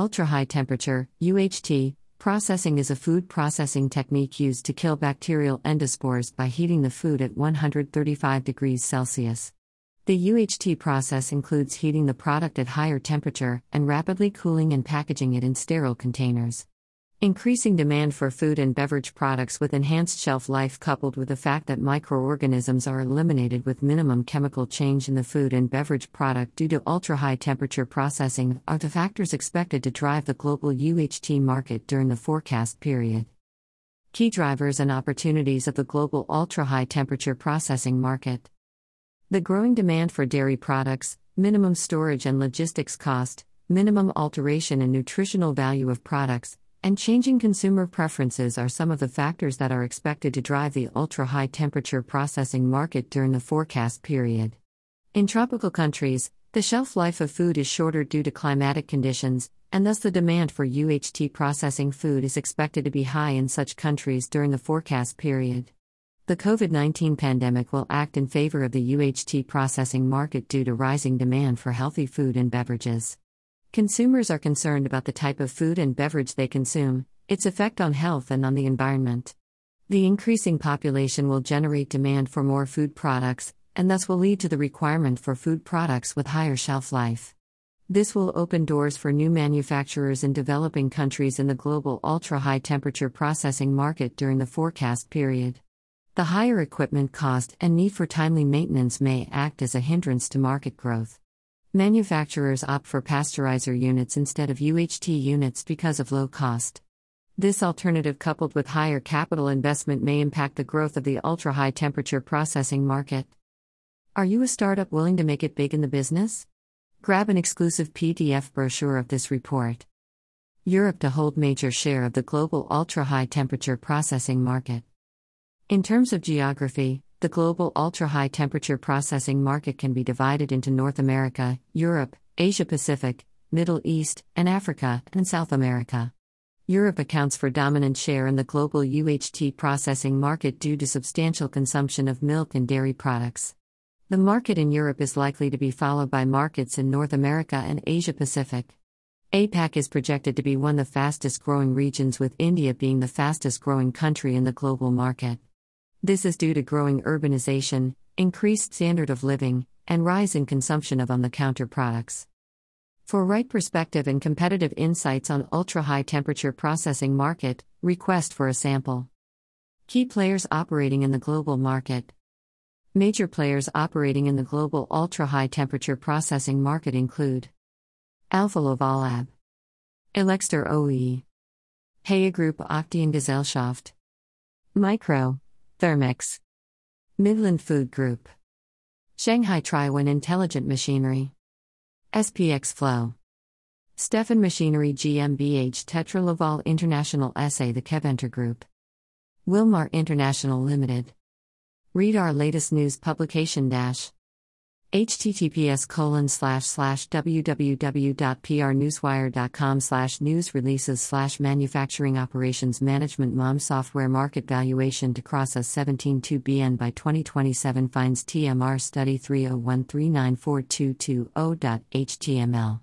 Ultra high temperature, UHT, processing is a food processing technique used to kill bacterial endospores by heating the food at 135 degrees Celsius. The UHT process includes heating the product at higher temperature and rapidly cooling and packaging it in sterile containers. Increasing demand for food and beverage products with enhanced shelf life, coupled with the fact that microorganisms are eliminated with minimum chemical change in the food and beverage product due to ultra high temperature processing, are the factors expected to drive the global UHT market during the forecast period. Key drivers and opportunities of the global ultra high temperature processing market. The growing demand for dairy products, minimum storage and logistics cost, minimum alteration and nutritional value of products, and changing consumer preferences are some of the factors that are expected to drive the ultra high temperature processing market during the forecast period. In tropical countries, the shelf life of food is shorter due to climatic conditions, and thus the demand for UHT processing food is expected to be high in such countries during the forecast period. The COVID 19 pandemic will act in favor of the UHT processing market due to rising demand for healthy food and beverages. Consumers are concerned about the type of food and beverage they consume, its effect on health and on the environment. The increasing population will generate demand for more food products, and thus will lead to the requirement for food products with higher shelf life. This will open doors for new manufacturers in developing countries in the global ultra high temperature processing market during the forecast period. The higher equipment cost and need for timely maintenance may act as a hindrance to market growth. Manufacturers opt for pasteurizer units instead of UHT units because of low cost. This alternative, coupled with higher capital investment, may impact the growth of the ultra high temperature processing market. Are you a startup willing to make it big in the business? Grab an exclusive PDF brochure of this report. Europe to hold major share of the global ultra high temperature processing market. In terms of geography, the global ultra high temperature processing market can be divided into North America, Europe, Asia Pacific, Middle East, and Africa, and South America. Europe accounts for dominant share in the global UHT processing market due to substantial consumption of milk and dairy products. The market in Europe is likely to be followed by markets in North America and Asia Pacific. APAC is projected to be one of the fastest growing regions, with India being the fastest growing country in the global market. This is due to growing urbanization, increased standard of living, and rise in consumption of on the counter products. For right perspective and competitive insights on ultra high temperature processing market, request for a sample. Key players operating in the global market. Major players operating in the global ultra high temperature processing market include Alfa Laval Elexter OE, Haya Group Aktiengesellschaft, Micro, Thermix. Midland Food Group. Shanghai Triowin Intelligent Machinery. SPX Flow. Stephan Machinery GmbH Tetra Laval International SA The Keventer Group. Wilmar International Limited. Read our latest news publication dash https colon slash slash www.prnewswire.com slash news releases slash manufacturing operations management mom software market valuation to cross a 17.2 bn by 2027 finds tmr study 301394220.html